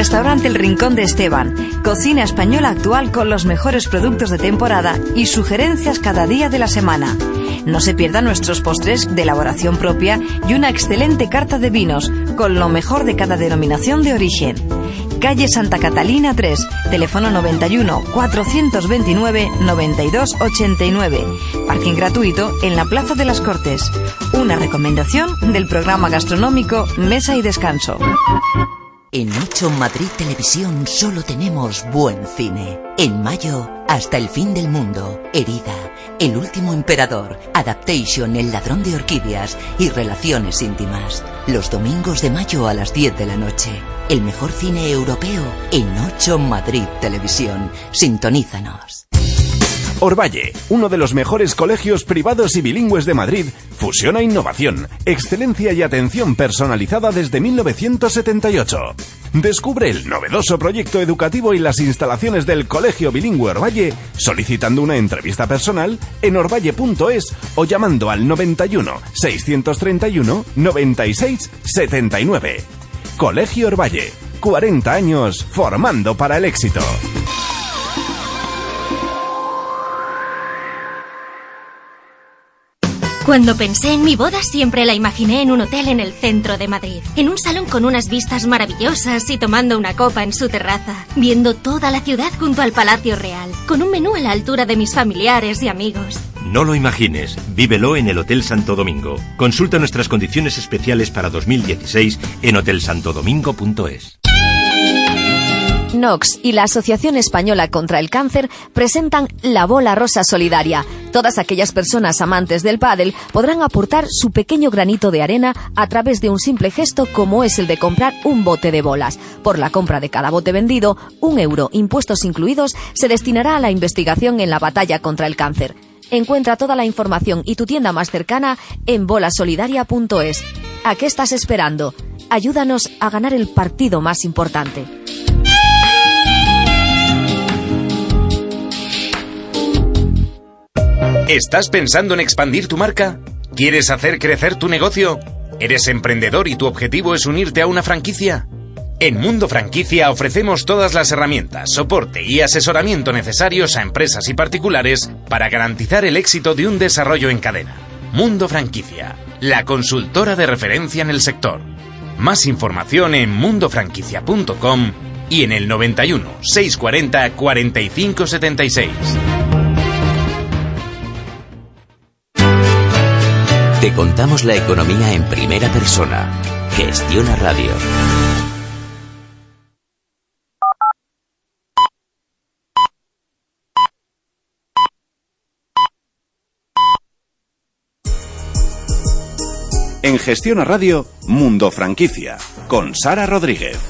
Restaurante El Rincón de Esteban. Cocina española actual con los mejores productos de temporada y sugerencias cada día de la semana. No se pierdan nuestros postres de elaboración propia y una excelente carta de vinos con lo mejor de cada denominación de origen. Calle Santa Catalina 3, teléfono 91 429 92 89. Parking gratuito en la Plaza de las Cortes. Una recomendación del programa gastronómico Mesa y Descanso. En 8 Madrid Televisión solo tenemos buen cine. En mayo, hasta el fin del mundo, Herida, El último emperador, Adaptation, El ladrón de orquídeas y Relaciones íntimas. Los domingos de mayo a las 10 de la noche. El mejor cine europeo en 8 Madrid Televisión. Sintonízanos. Orvalle, uno de los mejores colegios privados y bilingües de Madrid, fusiona innovación, excelencia y atención personalizada desde 1978. Descubre el novedoso proyecto educativo y las instalaciones del Colegio Bilingüe Orvalle solicitando una entrevista personal en orvalle.es o llamando al 91 631 96 79. Colegio Orvalle, 40 años formando para el éxito. Cuando pensé en mi boda siempre la imaginé en un hotel en el centro de Madrid, en un salón con unas vistas maravillosas y tomando una copa en su terraza, viendo toda la ciudad junto al Palacio Real, con un menú a la altura de mis familiares y amigos. No lo imagines, vívelo en el Hotel Santo Domingo. Consulta nuestras condiciones especiales para 2016 en hotelsantodomingo.es. Nox y la Asociación Española contra el Cáncer presentan la Bola Rosa Solidaria. Todas aquellas personas amantes del pádel podrán aportar su pequeño granito de arena a través de un simple gesto como es el de comprar un bote de bolas. Por la compra de cada bote vendido, un euro, impuestos incluidos, se destinará a la investigación en la batalla contra el cáncer. Encuentra toda la información y tu tienda más cercana en bolasolidaria.es. ¿A qué estás esperando? Ayúdanos a ganar el partido más importante. ¿Estás pensando en expandir tu marca? ¿Quieres hacer crecer tu negocio? ¿Eres emprendedor y tu objetivo es unirte a una franquicia? En Mundo Franquicia ofrecemos todas las herramientas, soporte y asesoramiento necesarios a empresas y particulares para garantizar el éxito de un desarrollo en cadena. Mundo Franquicia, la consultora de referencia en el sector. Más información en mundofranquicia.com y en el 91 640 4576. Contamos la economía en primera persona. Gestiona Radio. En Gestiona Radio, Mundo Franquicia, con Sara Rodríguez.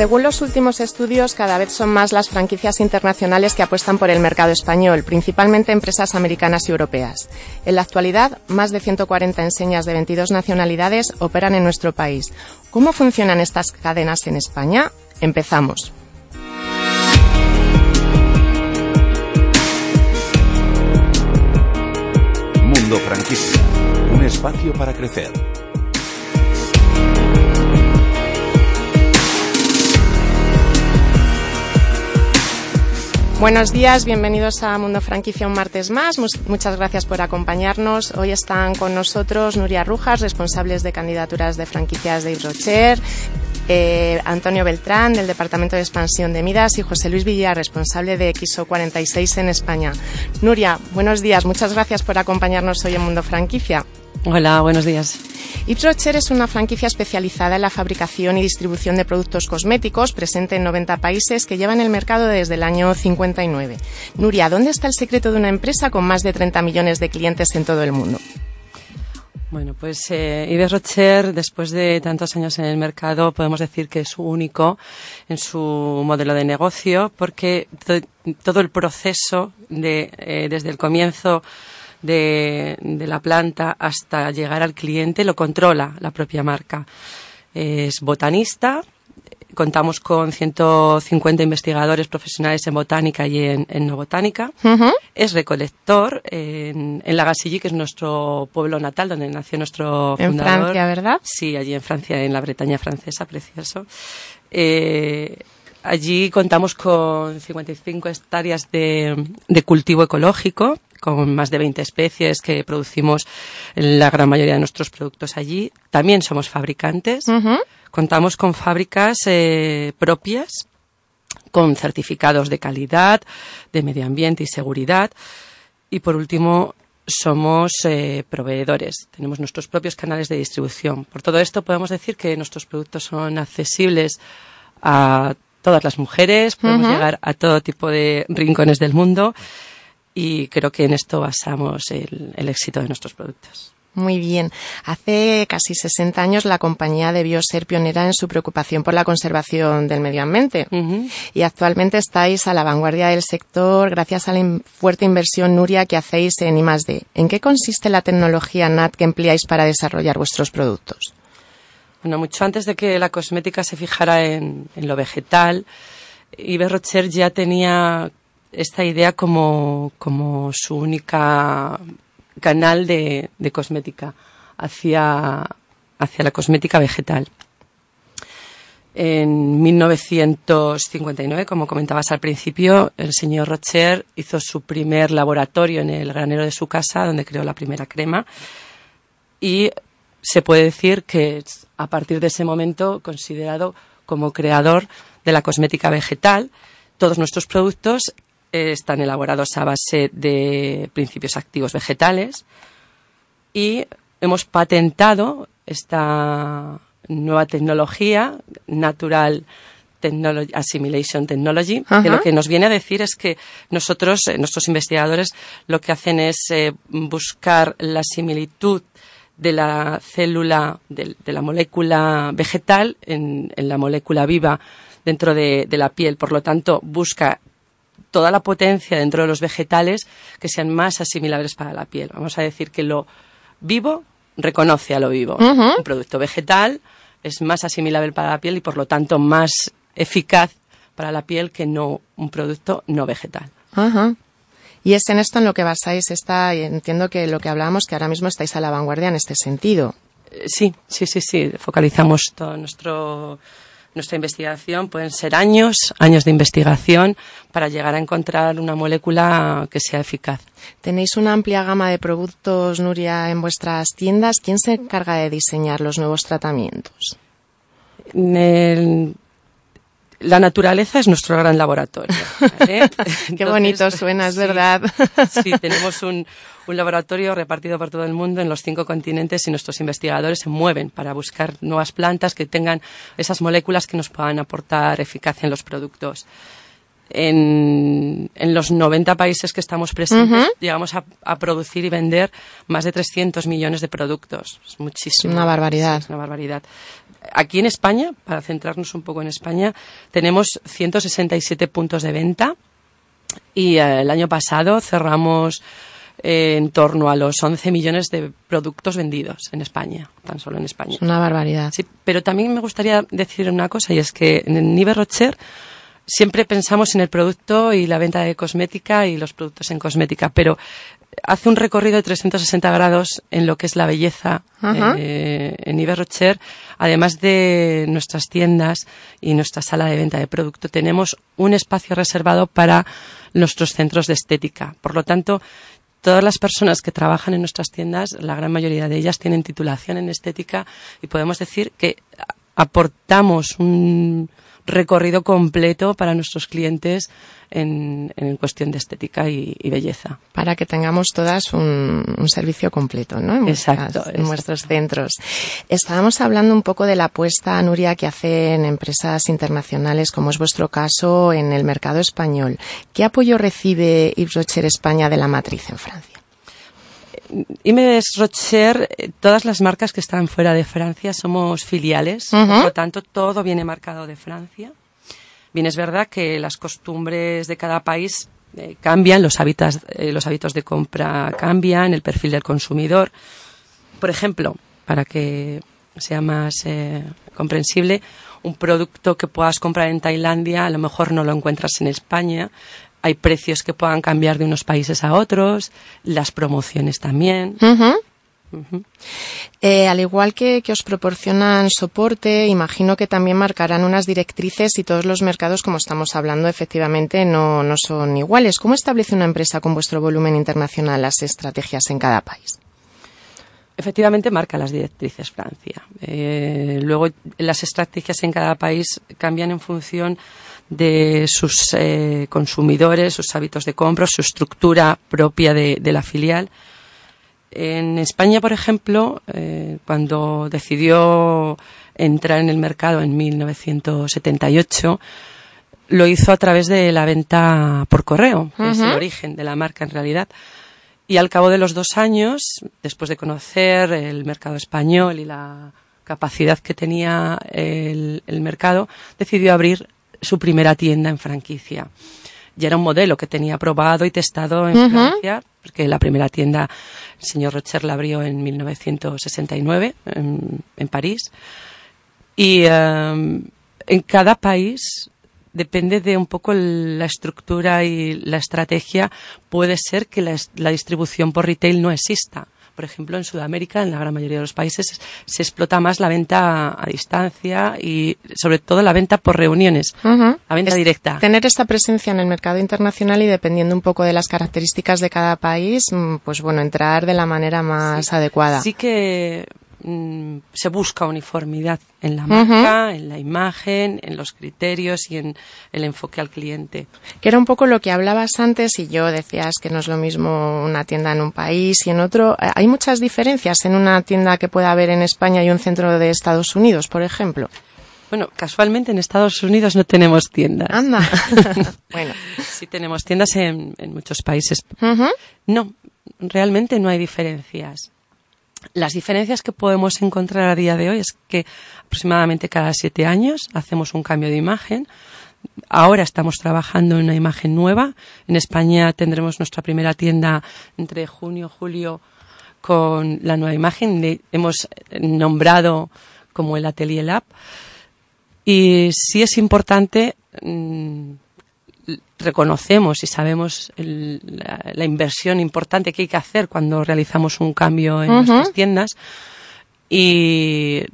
Según los últimos estudios, cada vez son más las franquicias internacionales que apuestan por el mercado español, principalmente empresas americanas y europeas. En la actualidad, más de 140 enseñas de 22 nacionalidades operan en nuestro país. ¿Cómo funcionan estas cadenas en España? Empezamos. Mundo Franquicia, un espacio para crecer. Buenos días, bienvenidos a Mundo Franquicia un martes más. Muchas gracias por acompañarnos. Hoy están con nosotros Nuria Rujas, responsables de candidaturas de franquicias de Hidrocher, eh, Antonio Beltrán, del Departamento de Expansión de Midas, y José Luis Villar, responsable de XO 46 en España. Nuria, buenos días. Muchas gracias por acompañarnos hoy en Mundo Franquicia. Hola, buenos días. Ipsrocher es una franquicia especializada en la fabricación y distribución de productos cosméticos, presente en 90 países, que lleva en el mercado desde el año 59. Nuria, ¿dónde está el secreto de una empresa con más de 30 millones de clientes en todo el mundo? Bueno, pues eh, Yves Rocher, después de tantos años en el mercado, podemos decir que es único en su modelo de negocio, porque todo el proceso de, eh, desde el comienzo de, la planta hasta llegar al cliente lo controla la propia marca. Es botanista, contamos con 150 investigadores profesionales en botánica y en, no botánica. Es recolector en, en Lagasilly, que es nuestro pueblo natal, donde nació nuestro fundador. En Francia, ¿verdad? Sí, allí en Francia, en la Bretaña francesa, precioso. Eh, allí contamos con 55 hectáreas de, de cultivo ecológico con más de 20 especies que producimos la gran mayoría de nuestros productos allí. También somos fabricantes. Contamos con fábricas eh, propias con certificados de calidad, de medio ambiente y seguridad. Y por último, somos eh, proveedores. Tenemos nuestros propios canales de distribución. Por todo esto podemos decir que nuestros productos son accesibles a todas las mujeres, podemos llegar a todo tipo de rincones del mundo y creo que en esto basamos el, éxito de nuestros productos. Muy bien. Hace casi 60 años la compañía debió ser pionera en su preocupación por la conservación del medio ambiente. Y actualmente estáis a la vanguardia del sector gracias a la fuerte inversión, Nuria, que hacéis en I+.D. ¿En qué consiste la tecnología NAT que empleáis para desarrollar vuestros productos? Bueno, mucho antes de que la cosmética se fijara en, lo vegetal, Yves Rocher ya tenía esta idea como, como su única canal de, cosmética hacia, hacia la cosmética vegetal. En 1959, como comentabas al principio, el señor Rocher hizo su primer laboratorio en el granero de su casa, donde creó la primera crema. Y se puede decir que a partir de ese momento considerado como creador de la cosmética vegetal. Todos nuestros productos están elaborados a base de principios activos vegetales y hemos patentado esta nueva tecnología, Natural Assimilation Technology, que lo que nos viene a decir es que nosotros, eh, nuestros investigadores, lo que hacen es eh, buscar la similitud de la célula, de, la molécula vegetal en, la molécula viva dentro de, de, la piel. Por lo tanto, busca toda la potencia dentro de los vegetales que sean más asimilables para la piel. Vamos a decir que lo vivo reconoce a lo vivo. Un producto vegetal es más asimilable para la piel y por lo tanto más eficaz para la piel que no un producto no vegetal. Y es en esto en lo que basáis esta, entiendo que lo que hablábamos, que ahora mismo estáis a la vanguardia en este sentido. Eh, sí, sí, sí, sí. Focalizamos todo nuestro nuestra investigación pueden ser años, años de investigación para llegar a encontrar una molécula que sea eficaz. Tenéis una amplia gama de productos, Nuria, en vuestras tiendas. ¿Quién se encarga de diseñar los nuevos tratamientos? La naturaleza es nuestro gran laboratorio. Qué bonito suena, es verdad. sí, tenemos un, un laboratorio repartido por todo el mundo en los cinco continentes y nuestros investigadores se mueven para buscar nuevas plantas que tengan esas moléculas que nos puedan aportar eficacia en los productos. En, en, los 90 países que estamos presentes, llegamos a, a, producir y vender más de 300 millones de productos. Es muchísimo. Una barbaridad. es una barbaridad. Aquí en España, para centrarnos un poco en España, tenemos 167 puntos de venta y eh, el año pasado cerramos en torno a los 11 millones de productos vendidos en España, tan solo en España. una barbaridad. Sí, pero también me gustaría decir una cosa y es que en Nive Rocher siempre pensamos en el producto y la venta de cosmética y los productos en cosmética, pero hace un recorrido de 360 grados en lo que es la belleza eh, en Nive Rocher. Además de nuestras tiendas y nuestra sala de venta de producto, tenemos un espacio reservado para nuestros centros de estética. Por lo tanto, todas las personas que trabajan en nuestras tiendas, la gran mayoría de ellas tienen titulación en estética y podemos decir que aportamos un recorrido completo para nuestros clientes en, cuestión de estética y, belleza. Para que tengamos todas un, servicio completo, ¿no? En, exacto, en nuestros centros. Estábamos hablando un poco de la apuesta, Nuria, que hacen empresas internacionales, como es vuestro caso, en el mercado español. ¿Qué apoyo recibe Yves Rocher España de la matriz en Francia? Yves Rocher, eh, todas las marcas que están fuera de Francia somos filiales, por lo tanto todo viene marcado de Francia. Bien, es verdad que las costumbres de cada país eh, cambian, los hábitos, eh, los hábitos de compra cambian, el perfil del consumidor. Por ejemplo, para que sea más comprensible, un producto que puedas comprar en Tailandia, a lo mejor no lo encuentras en España. Hay precios que puedan cambiar de unos países a otros, las promociones también. Eh, al igual que, que, os proporcionan soporte, imagino que también marcarán unas directrices y todos los mercados, como estamos hablando, efectivamente no, no son iguales. ¿Cómo establece una empresa con vuestro volumen internacional las estrategias en cada país? Efectivamente marca las directrices Francia. Eh, luego las estrategias en cada país cambian en función de sus eh, consumidores, sus hábitos de compra, su estructura propia de, de la filial en España, por ejemplo, eh, cuando decidió entrar en el mercado en 1978, lo hizo a través de la venta por correo, es el origen de la marca en realidad. Y al cabo de los dos años, después de conocer el mercado español y la capacidad que tenía el, mercado, decidió abrir su primera tienda en franquicia. Ya era un modelo que tenía probado y testado en Francia, porque la primera tienda el señor Rocher la abrió en 1969 en, en París. Y em, en cada país depende de un poco la estructura y la estrategia. Puede ser que la distribución por retail no exista por ejemplo, en Sudamérica, en la gran mayoría de los países, se explota más la venta a distancia y sobre todo la venta por reuniones, la venta directa. Tener esta presencia en el mercado internacional y dependiendo un poco de las características de cada país, mm, pues bueno, entrar de la manera más adecuada. Sí que Mm, se busca uniformidad en la marca, en la imagen, en los criterios y en el enfoque al cliente. Que era un poco lo que hablabas antes y yo decías que no es lo mismo una tienda en un país y en otro. Eh, ¿Hay muchas diferencias en una tienda que pueda haber en España y un centro de Estados Unidos, por ejemplo? Bueno, casualmente en Estados Unidos no tenemos tiendas. Anda. bueno. Sí tenemos tiendas en, muchos países. No, realmente no hay diferencias. Las diferencias que podemos encontrar a día de hoy es que aproximadamente cada siete años hacemos un cambio de imagen. Ahora estamos trabajando en una imagen nueva. En España tendremos nuestra primera tienda entre junio y julio con la nueva imagen. hemos nombrado como el Atelier Lab. Y sí es importante mm, reconocemos y sabemos la, inversión importante que hay que hacer cuando realizamos un cambio en nuestras tiendas. Y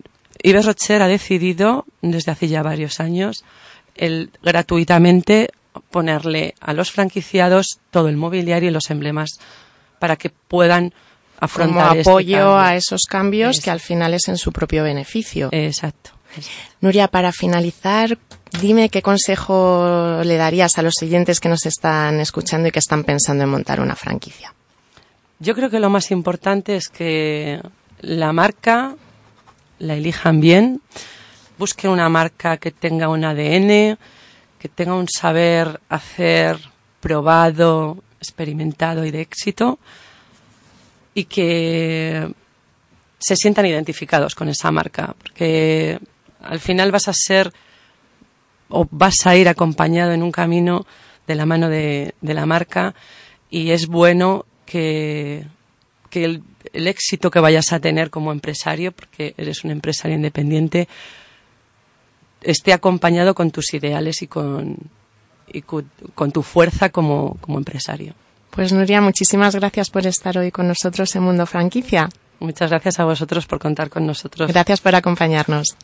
Yves Rocher ha decidido, desde hace ya varios años, el gratuitamente ponerle a los franquiciados todo el mobiliario y los emblemas para que puedan afrontar como este apoyo a esos cambios que al final es en su propio beneficio. Exacto. Nuria, para finalizar, dime qué consejo le darías a los siguientes que nos están escuchando y que están pensando en montar una franquicia. Yo creo que lo más importante es que la marca la elijan bien, busquen una marca que tenga un ADN, que tenga un saber hacer probado, experimentado y de éxito y que se sientan identificados con esa marca, porque al final vas a ser o vas a ir acompañado en un camino de la mano de, la marca y es bueno que, el, éxito que vayas a tener como empresario, porque eres un empresario independiente, esté acompañado con tus ideales y con, y con, tu fuerza como, como empresario. Pues Nuria, muchísimas gracias por estar hoy con nosotros en Mundo Franquicia. Muchas gracias a vosotros por contar con nosotros. Gracias por acompañarnos.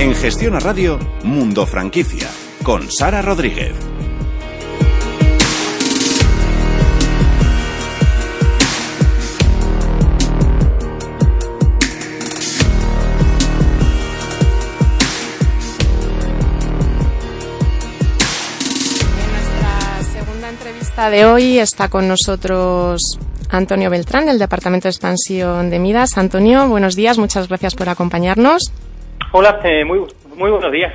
En Gestión a Radio, Mundo Franquicia, con Sara Rodríguez. de hoy está con nosotros Antonio Beltrán, del Departamento de Expansión de Midas. Antonio, buenos días, muchas gracias por acompañarnos. Hola, eh, muy, muy buenos días.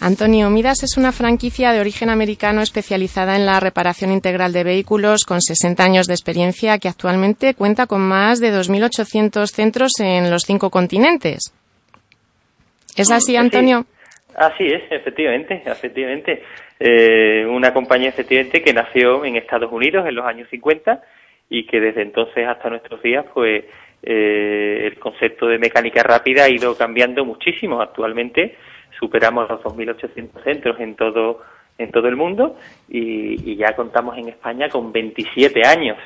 Antonio, Midas es una franquicia de origen americano especializada en la reparación integral de vehículos con 60 años de experiencia que actualmente cuenta con más de 2.800 centros en los cinco continentes. ¿Es así, Antonio? Así es, efectivamente, efectivamente. eh, una compañía efectivamente que nació en Estados Unidos en los años 50 y que desde entonces hasta nuestros días, pues eh, el concepto de mecánica rápida ha ido cambiando muchísimo. Actualmente superamos los 2.800 centros en todo en todo el mundo y, ya contamos en España con 27 años.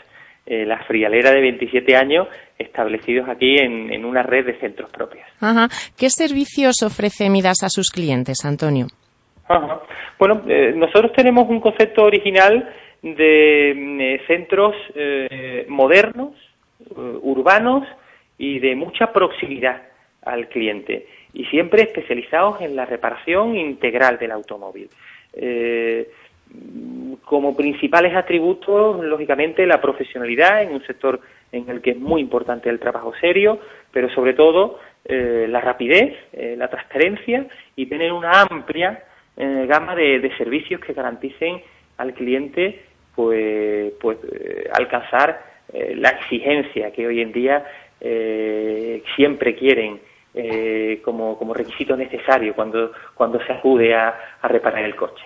Eh, la frialera de 27 años establecidos aquí en, una red de centros propios. ¿Qué servicios ofrece Midas a sus clientes, Antonio? Bueno, eh, nosotros tenemos un concepto original de mm, eh, centros modernos, urbanos y de mucha proximidad al cliente y siempre especializados en la reparación integral del automóvil. Eh, como principales atributos, lógicamente, la profesionalidad en un sector en el que es muy importante el trabajo serio, pero sobre todo eh, la rapidez, eh, la transparencia y tener una amplia gama de, servicios que garanticen al cliente pues, pues alcanzar la exigencia que hoy en día siempre quieren eh, como, como, requisito necesario cuando, cuando se acude a, reparar el coche.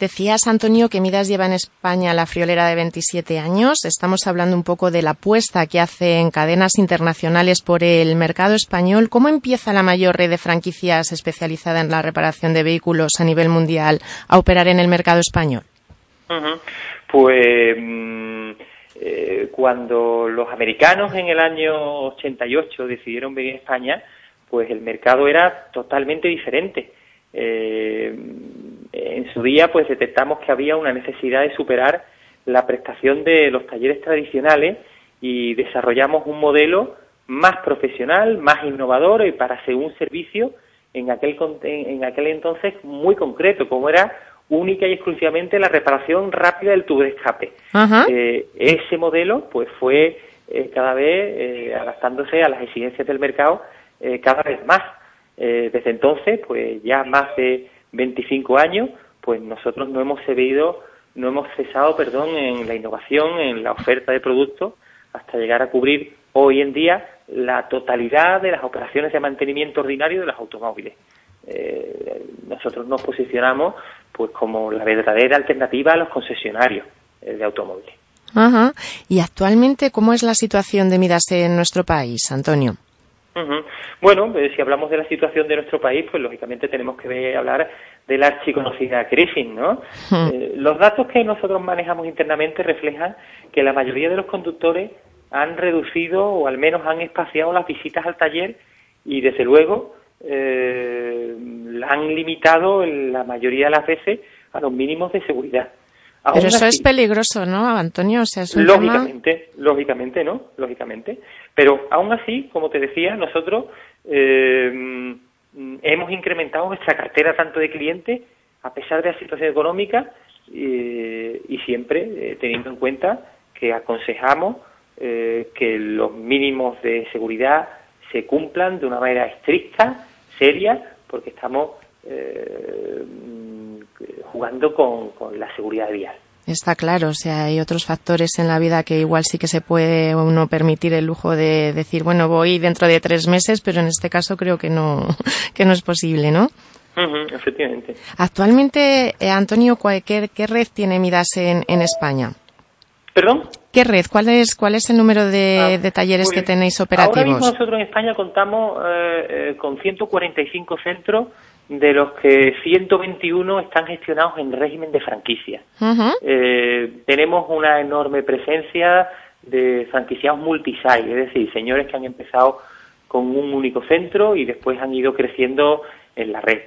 Decías, Antonio, que Midas lleva en España la friolera de 27 años. Estamos hablando un poco de la apuesta que hace en cadenas internacionales por el mercado español. ¿Cómo empieza la mayor red de franquicias especializada en la reparación de vehículos a nivel mundial a operar en el mercado español? Pues mm, eh, cuando los americanos en el año 88 decidieron venir a España, pues el mercado era totalmente diferente. Eh, en su día, pues detectamos que había una necesidad de superar la prestación de los talleres tradicionales y desarrollamos un modelo más profesional, más innovador y para hacer un servicio en aquel, en aquel entonces muy concreto, como era única y exclusivamente la reparación rápida del tubo de escape. Eh, ese modelo pues fue eh, cada vez eh, adaptándose a las exigencias del mercado cada vez más. desde entonces, pues ya más de 25 años, pues nosotros no hemos cedido, no hemos cesado, perdón, en la innovación, en la oferta de productos, hasta llegar a cubrir hoy en día la totalidad de las operaciones de mantenimiento ordinario de los automóviles. nosotros nos posicionamos pues como la verdadera alternativa a los concesionarios eh, de automóviles. Ajá. ¿Y actualmente cómo es la situación de Midas en nuestro país, Antonio? Bueno, eh, si hablamos de la situación de nuestro país, pues lógicamente tenemos que hablar de la archiconocida crisis, ¿no? Eh, los datos que nosotros manejamos internamente reflejan que la mayoría de los conductores han reducido o al menos han espaciado las visitas al taller y desde luego eh, la han limitado la mayoría de las veces a los mínimos de seguridad. Pero eso es peligroso, ¿no, Antonio? O sea, lógicamente, lógicamente, ¿no? Lógicamente. Pero aún así, como te decía, nosotros eh, hemos incrementado nuestra cartera tanto de clientes, a pesar de la situación económica, eh, y siempre eh, teniendo en cuenta que aconsejamos que los mínimos de seguridad se cumplan de una manera estricta, seria, porque estamos eh, jugando con, la seguridad vial. Está claro, o sea, hay otros factores en la vida que igual sí que se puede uno permitir el lujo de decir, bueno, voy dentro de tres meses, pero en este caso creo que no, que no es posible, ¿no? efectivamente. Actualmente, eh, Antonio, ¿qué, ¿qué, red tiene Midas en, en España? ¿Perdón? ¿Qué red? ¿Cuál es, cuál es el número de, ah, talleres que pues, tenéis operativos? Ahora mismo nosotros en España contamos eh, eh, con 145 centros, de los que 121 están gestionados en régimen de franquicia. Eh, tenemos una enorme presencia de franquiciados multisite, es decir, señores que han empezado con un único centro y después han ido creciendo en la red.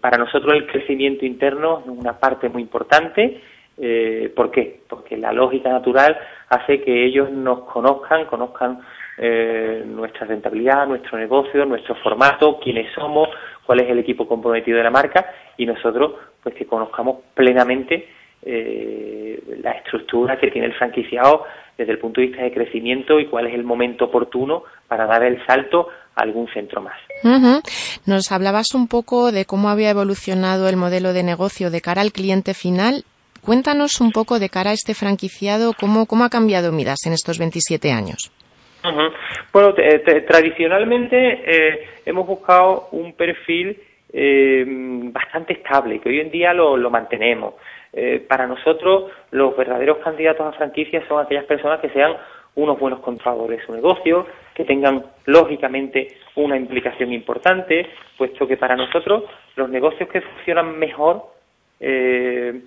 para nosotros el crecimiento interno es una parte muy importante eh, ¿Por qué? Porque la lógica natural hace que ellos nos conozcan, conozcan eh, nuestra rentabilidad, nuestro negocio, nuestro formato, quiénes somos, cuál es el equipo comprometido de la marca y nosotros pues que conozcamos plenamente eh, la estructura que tiene el franquiciado desde el punto de vista de crecimiento y cuál es el momento oportuno para dar el salto a algún centro más. Nos hablabas un poco de cómo había evolucionado el modelo de negocio de cara al cliente final Cuéntanos un poco de cara a este franquiciado, cómo, cómo ha cambiado Midas en estos 27 años. Bueno, tradicionalmente eh, hemos buscado un perfil eh, bastante estable, que hoy en día lo, mantenemos. Eh, para nosotros, los verdaderos candidatos a franquicias son aquellas personas que sean unos buenos contadores de su negocio, que tengan lógicamente una implicación importante, puesto que para nosotros los negocios que funcionan mejor eh,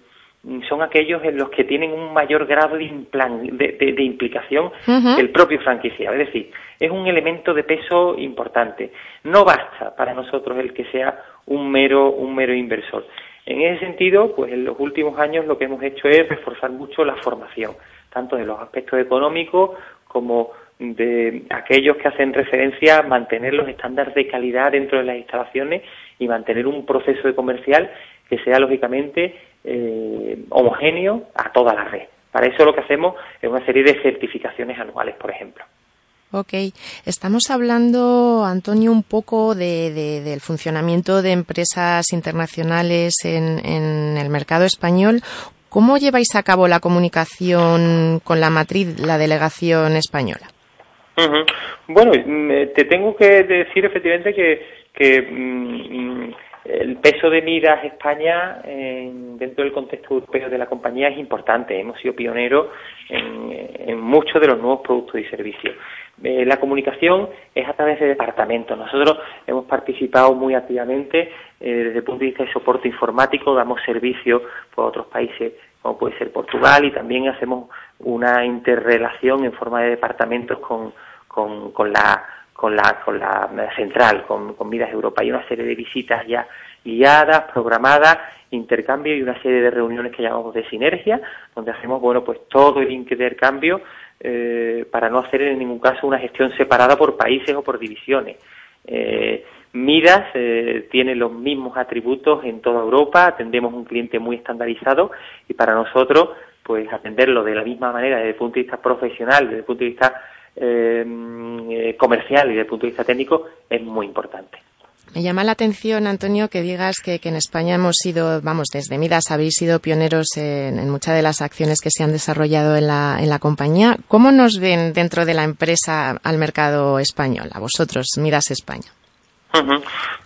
son aquellos en los que tienen un mayor grado de, implicación el propio franquiciado. Es decir, es un elemento de peso importante. No basta para nosotros el que sea un mero, un mero inversor. En ese sentido, pues en los últimos años lo que hemos hecho es reforzar mucho la formación, tanto de los aspectos económicos como de aquellos que hacen referencia a mantener los estándares de calidad dentro de las instalaciones y mantener un proceso de comercial que sea lógicamente eh, homogéneo a toda la red. Para eso lo que hacemos es una serie de certificaciones anuales, por ejemplo. Ok, estamos hablando, Antonio, un poco de, del funcionamiento de empresas internacionales en, en, el mercado español. ¿Cómo lleváis a cabo la comunicación con la matriz, la delegación española? Bueno, mm, te tengo que decir efectivamente que, que mm, el peso de Miras España dentro del contexto europeo de la compañía es importante. Hemos sido pioneros en, muchos de los nuevos productos y servicios. Eh, la comunicación es a través de departamentos. Nosotros hemos participado muy activamente eh, desde el punto de vista de soporte informático, damos servicio por otros países como puede ser Portugal y también hacemos una interrelación en forma de departamentos con, con la con la, con la central, con, con Miras Europa. Hay una serie de visitas ya guiadas, programadas, intercambio y una serie de reuniones que llamamos de sinergia, donde hacemos, bueno, pues todo el intercambio eh, para no hacer en ningún caso una gestión separada por países o por divisiones. Eh, Midas eh, tiene los mismos atributos en toda Europa, atendemos un cliente muy estandarizado y para nosotros, pues atenderlo de la misma manera desde el punto de vista profesional, desde el punto de vista eh, comercial y desde el punto de vista técnico es muy importante. Me llama la atención, Antonio, que digas que, en España hemos sido, vamos, desde Midas habéis sido pioneros en, muchas de las acciones que se han desarrollado en la, en la compañía. ¿Cómo nos ven dentro de la empresa al mercado español, a vosotros, Midas España?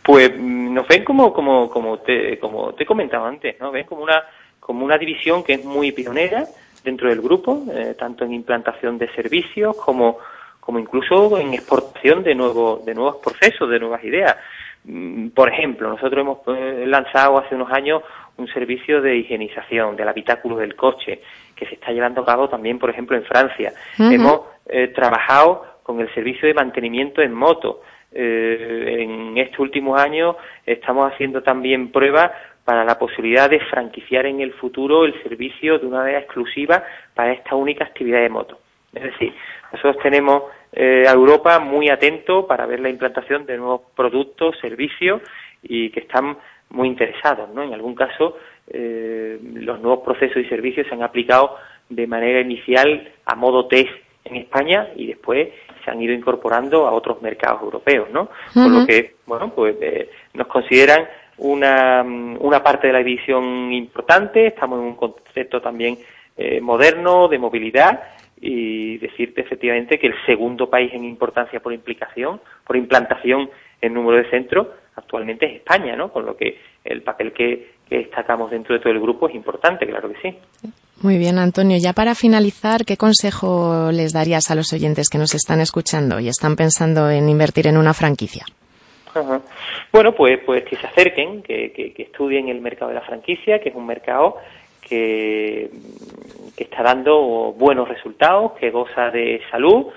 Pues mm, nos ven como, como, como, te, como te he comentado antes, ¿no? Ven como una, como una división que es muy pionera, dentro del grupo, eh, tanto en implantación de servicios como, como incluso en exportación de, nuevos de nuevos procesos, de nuevas ideas. Mm, por ejemplo, nosotros hemos eh, lanzado hace unos años un servicio de higienización del habitáculo del coche, que se está llevando a cabo también, por ejemplo, en Francia. Hemos eh, trabajado con el servicio de mantenimiento en moto. en estos últimos años estamos haciendo también pruebas para la posibilidad de franquiciar en el futuro el servicio de una manera exclusiva para esta única actividad de moto. Es decir, nosotros tenemos eh, a Europa muy atento para ver la implantación de nuevos productos, servicios y que están muy interesados. ¿no? En algún caso, eh, los nuevos procesos y servicios se han aplicado de manera inicial a modo test en España y después se han ido incorporando a otros mercados europeos, ¿no? Por lo que, bueno, pues eh, nos consideran una, una parte de la división importante, estamos en un concepto también eh, moderno de movilidad y decirte efectivamente que el segundo país en importancia por implicación, por implantación en número de centros, actualmente es España, ¿no? Con lo que el papel que, que destacamos dentro de todo el grupo es importante, claro que sí. Muy bien, Antonio. Ya para finalizar, ¿qué consejo les darías a los oyentes que nos están escuchando y están pensando en invertir en una franquicia? Bueno, pues, pues que se acerquen, que, estudien el mercado de la franquicia, que es un mercado que, que está dando buenos resultados, que goza de salud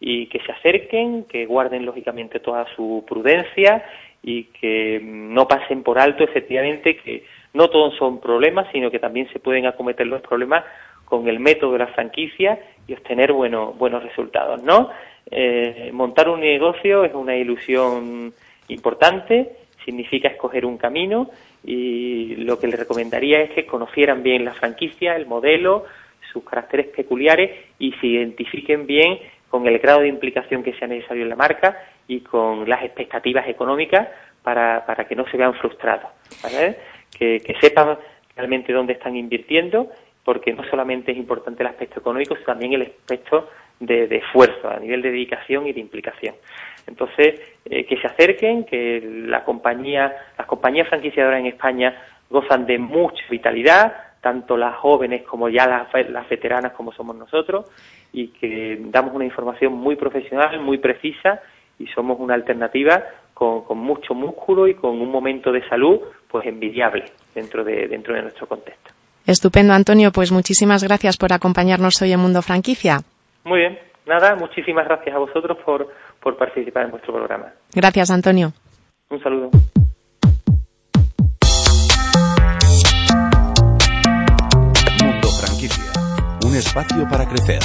y que se acerquen, que guarden lógicamente toda su prudencia y que no pasen por alto efectivamente que no todos son problemas, sino que también se pueden acometer los problemas con el método de la franquicia y obtener buenos buenos resultados, ¿no? Eh, montar un negocio es una ilusión importante, significa escoger un camino y lo que les recomendaría es que conocieran bien la franquicia, el modelo, sus caracteres peculiares y se identifiquen bien con el grado de implicación que sea necesario en la marca y con las expectativas económicas para, para que no se vean frustrados. Que, que sepan realmente dónde están invirtiendo, porque no solamente es importante el aspecto económico, sino también el aspecto de, esfuerzo, a nivel de dedicación y de implicación. Entonces, eh, que se acerquen, que la compañía, las compañías franquiciadoras en España gozan de mucha vitalidad, tanto las jóvenes como ya las, las veteranas como somos nosotros, y que damos una información muy profesional, muy precisa, y somos una alternativa con, con, mucho músculo y con un momento de salud pues envidiable dentro de, dentro de nuestro contexto. Estupendo, Antonio. Pues muchísimas gracias por acompañarnos hoy en Mundo Franquicia. Muy bien. Nada, muchísimas gracias a vosotros por, por participar en vuestro programa. Gracias, Antonio. Un saludo. Mundo Franquicia. Un espacio para crecer.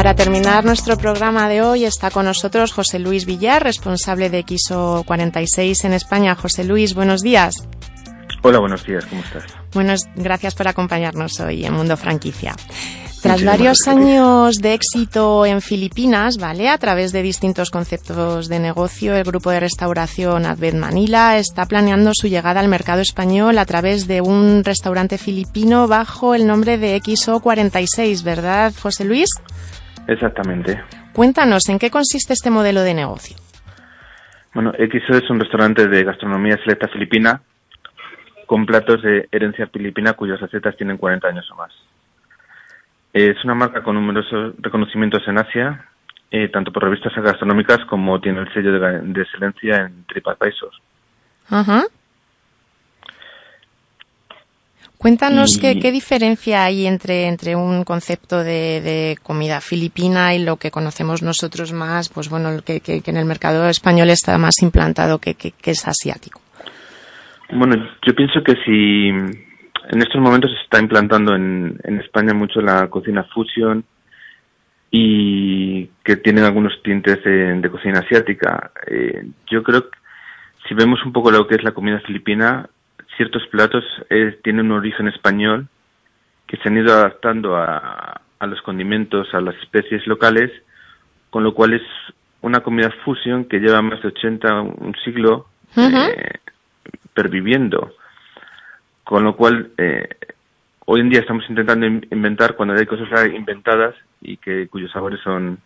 Para terminar nuestro programa de hoy está con nosotros José Luis Villar, responsable de XO 46 en España. José Luis, buenos días. Hola, buenos días, ¿cómo estás? Buenos, gracias por acompañarnos hoy en Mundo Franquicia. Tras varios años de éxito en Filipinas, ¿vale? A través de distintos conceptos de negocio, el grupo de restauración Advent Manila está planeando su llegada al mercado español a través de un restaurante filipino bajo el nombre de XO 46, ¿verdad, José Luis? Exactamente. Cuéntanos, ¿en qué consiste este modelo de negocio? Bueno, XO es un restaurante de gastronomía selecta filipina con platos de herencia filipina cuyas recetas tienen 40 años o más. Es una marca con numerosos reconocimientos en Asia, eh, tanto por revistas gastronómicas como tiene el sello de, de excelencia en TripAdvisor. Ajá. Cuéntanos qué, qué, diferencia hay entre, entre un concepto de, de, comida filipina y lo que conocemos nosotros más, pues bueno, que, que, que en el mercado español está más implantado que, es asiático. Bueno, yo pienso que si en estos momentos se está implantando en, en España mucho la cocina fusion y que tienen algunos tintes de, de cocina asiática. Eh, yo creo que si vemos un poco lo que es la comida filipina, ciertos platos eh, tienen un origen español que se han ido adaptando a, a, los condimentos, a las especies locales, con lo cual es una comida fusión que lleva más de 80, un siglo uh -huh. eh, perviviendo. Con lo cual, eh, hoy en día estamos intentando inventar cuando hay cosas inventadas y que cuyos sabores son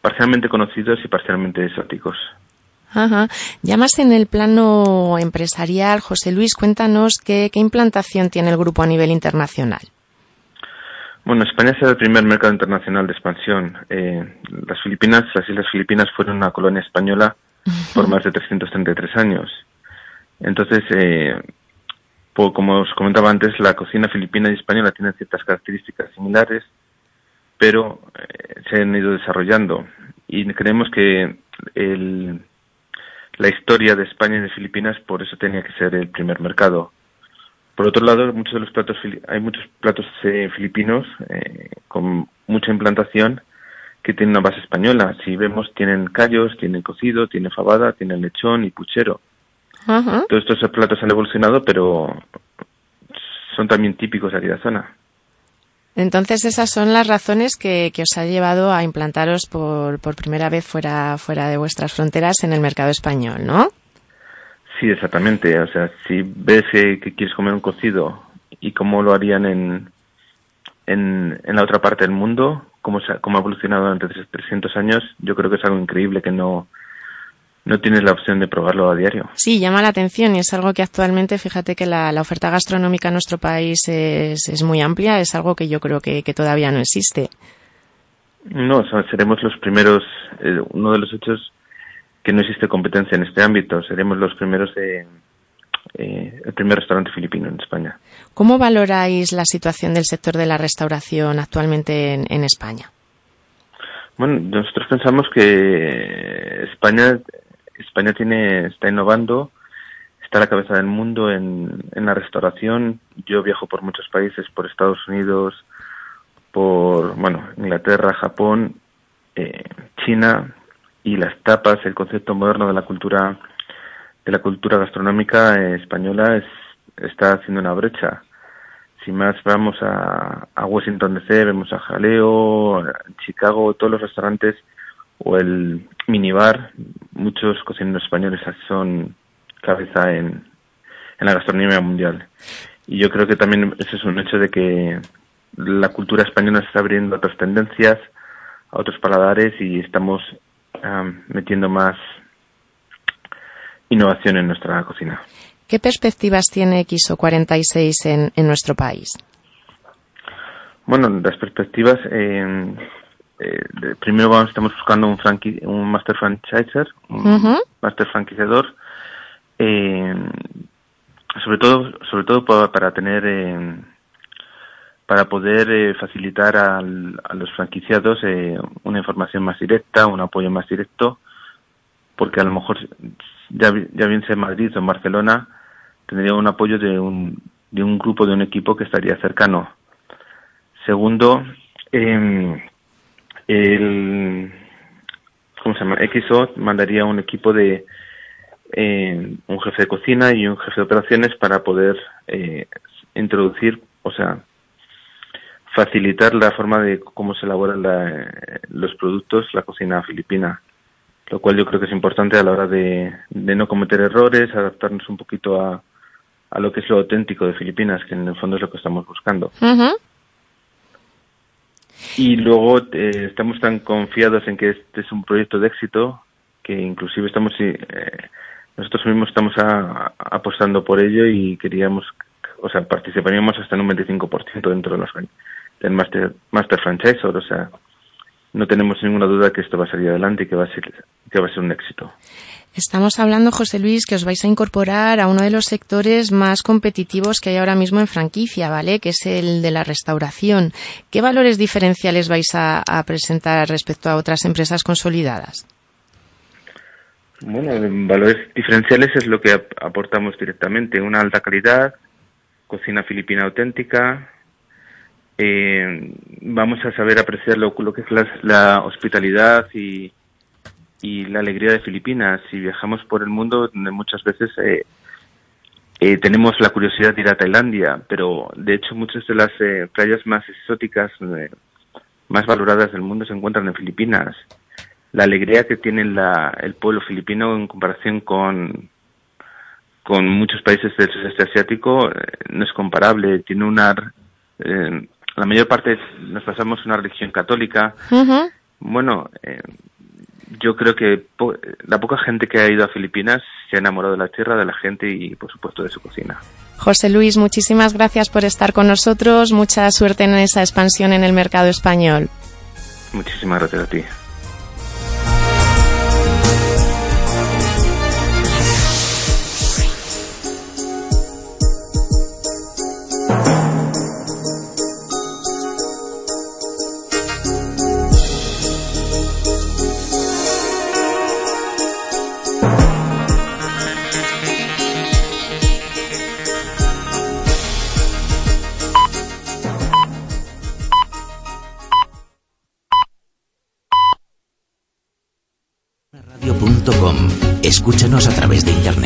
parcialmente conocidos y parcialmente exóticos. Ajá. Ya más en el plano empresarial, José Luis, cuéntanos qué, qué, implantación tiene el grupo a nivel internacional. Bueno, España es el primer mercado internacional de expansión. Eh, las Filipinas, las Islas Filipinas fueron una colonia española por más de 333 años. Entonces, eh, por, como os comentaba antes, la cocina filipina y española tienen ciertas características similares, pero eh, se han ido desarrollando. Y creemos que el, la historia de España y de Filipinas, por eso tenía que ser el primer mercado. Por otro lado, muchos de los platos hay muchos platos eh, filipinos eh, con mucha implantación que tienen una base española. Si vemos, tienen callos, tienen cocido, tienen fabada, tienen lechón y puchero. Uh -huh. Todos estos platos han evolucionado, pero son también típicos de aquella zona. Entonces esas son las razones que, que, os ha llevado a implantaros por, por primera vez fuera, fuera de vuestras fronteras en el mercado español, ¿no? Sí, exactamente. O sea, si ves que, quieres comer un cocido y cómo lo harían en, en, en la otra parte del mundo, cómo, cómo ha evolucionado durante 300 años, yo creo que es algo increíble que no, no tienes la opción de probarlo a diario. Sí, llama la atención y es algo que actualmente, fíjate que la, la oferta gastronómica en nuestro país es, es, muy amplia, es algo que yo creo que, que todavía no existe. No, o sea, seremos los primeros, eh, uno de los hechos que no existe competencia en este ámbito, seremos los primeros eh, el primer restaurante filipino en España. ¿Cómo valoráis la situación del sector de la restauración actualmente en, en España? Bueno, nosotros pensamos que España España tiene está innovando, está a la cabeza del mundo en, la restauración. Yo viajo por muchos países, por Estados Unidos, por bueno Inglaterra, Japón, eh, China y las tapas, el concepto moderno de la cultura de la cultura gastronómica española es, está haciendo una brecha. Si más vamos a, Washington DC, vemos a Jaleo, Chicago, todos los restaurantes o el minibar, muchos cocineros españoles son cabeza en, en la gastronomía mundial. Y yo creo que también ese es un hecho de que la cultura española se está abriendo a otras tendencias, a otros paladares y estamos metiendo más innovación en nuestra cocina. ¿Qué perspectivas tiene XO46 en, en nuestro país? Bueno, las perspectivas, eh, primero vamos, estamos buscando un, un master franchiser, un master franquiciador, eh, sobre todo, sobre todo para, tener, eh, para poder eh, facilitar a los franquiciados eh, una información más directa, un apoyo más directo, porque a lo mejor ya, ya bien sea en Madrid o en Barcelona, tendría un apoyo de un, de un grupo, de un equipo que estaría cercano. Segundo, eh, el, ¿cómo se llama? XO mandaría un equipo de eh, un jefe de cocina y un jefe de operaciones para poder eh, introducir, o sea, facilitar la forma de cómo se elaboran los productos, la cocina filipina, lo cual yo creo que es importante a la hora de, no cometer errores, adaptarnos un poquito a, a, lo que es lo auténtico de Filipinas, que en el fondo es lo que estamos buscando. Y luego eh, estamos tan confiados en que este es un proyecto de éxito que inclusive estamos eh, nosotros mismos estamos apostando por ello y queríamos, o sea, participaríamos hasta en un 25% dentro de los, del Master, Master Franchisor, o sea, no tenemos ninguna duda que esto va a salir adelante y que va a ser, que va a ser un éxito. Estamos hablando, José Luis, que os vais a incorporar a uno de los sectores más competitivos que hay ahora mismo en franquicia, ¿vale? Que es el de la restauración. ¿Qué valores diferenciales vais a presentar respecto a otras empresas consolidadas? Bueno, valores diferenciales es lo que aportamos directamente. Una alta calidad, cocina filipina auténtica. Eh, vamos a saber apreciar lo, que es la, hospitalidad y, y, la alegría de Filipinas. Si viajamos por el mundo, muchas veces eh, eh, tenemos la curiosidad de ir a Tailandia, pero de hecho muchas de las playas más exóticas, más valoradas del mundo se encuentran en Filipinas la alegría que tiene el pueblo filipino en comparación con, con muchos países del sudeste asiático eh, no es comparable. Tiene una. Eh, la mayor parte nos pasamos una religión católica. Bueno, eh, yo creo que la poca gente que ha ido a Filipinas se ha enamorado de la tierra, de la gente y, por supuesto, de su cocina. José Luis, muchísimas gracias por estar con nosotros. Mucha suerte en esa expansión en el mercado español. Muchísimas gracias a ti. Escúchanos a través de Internet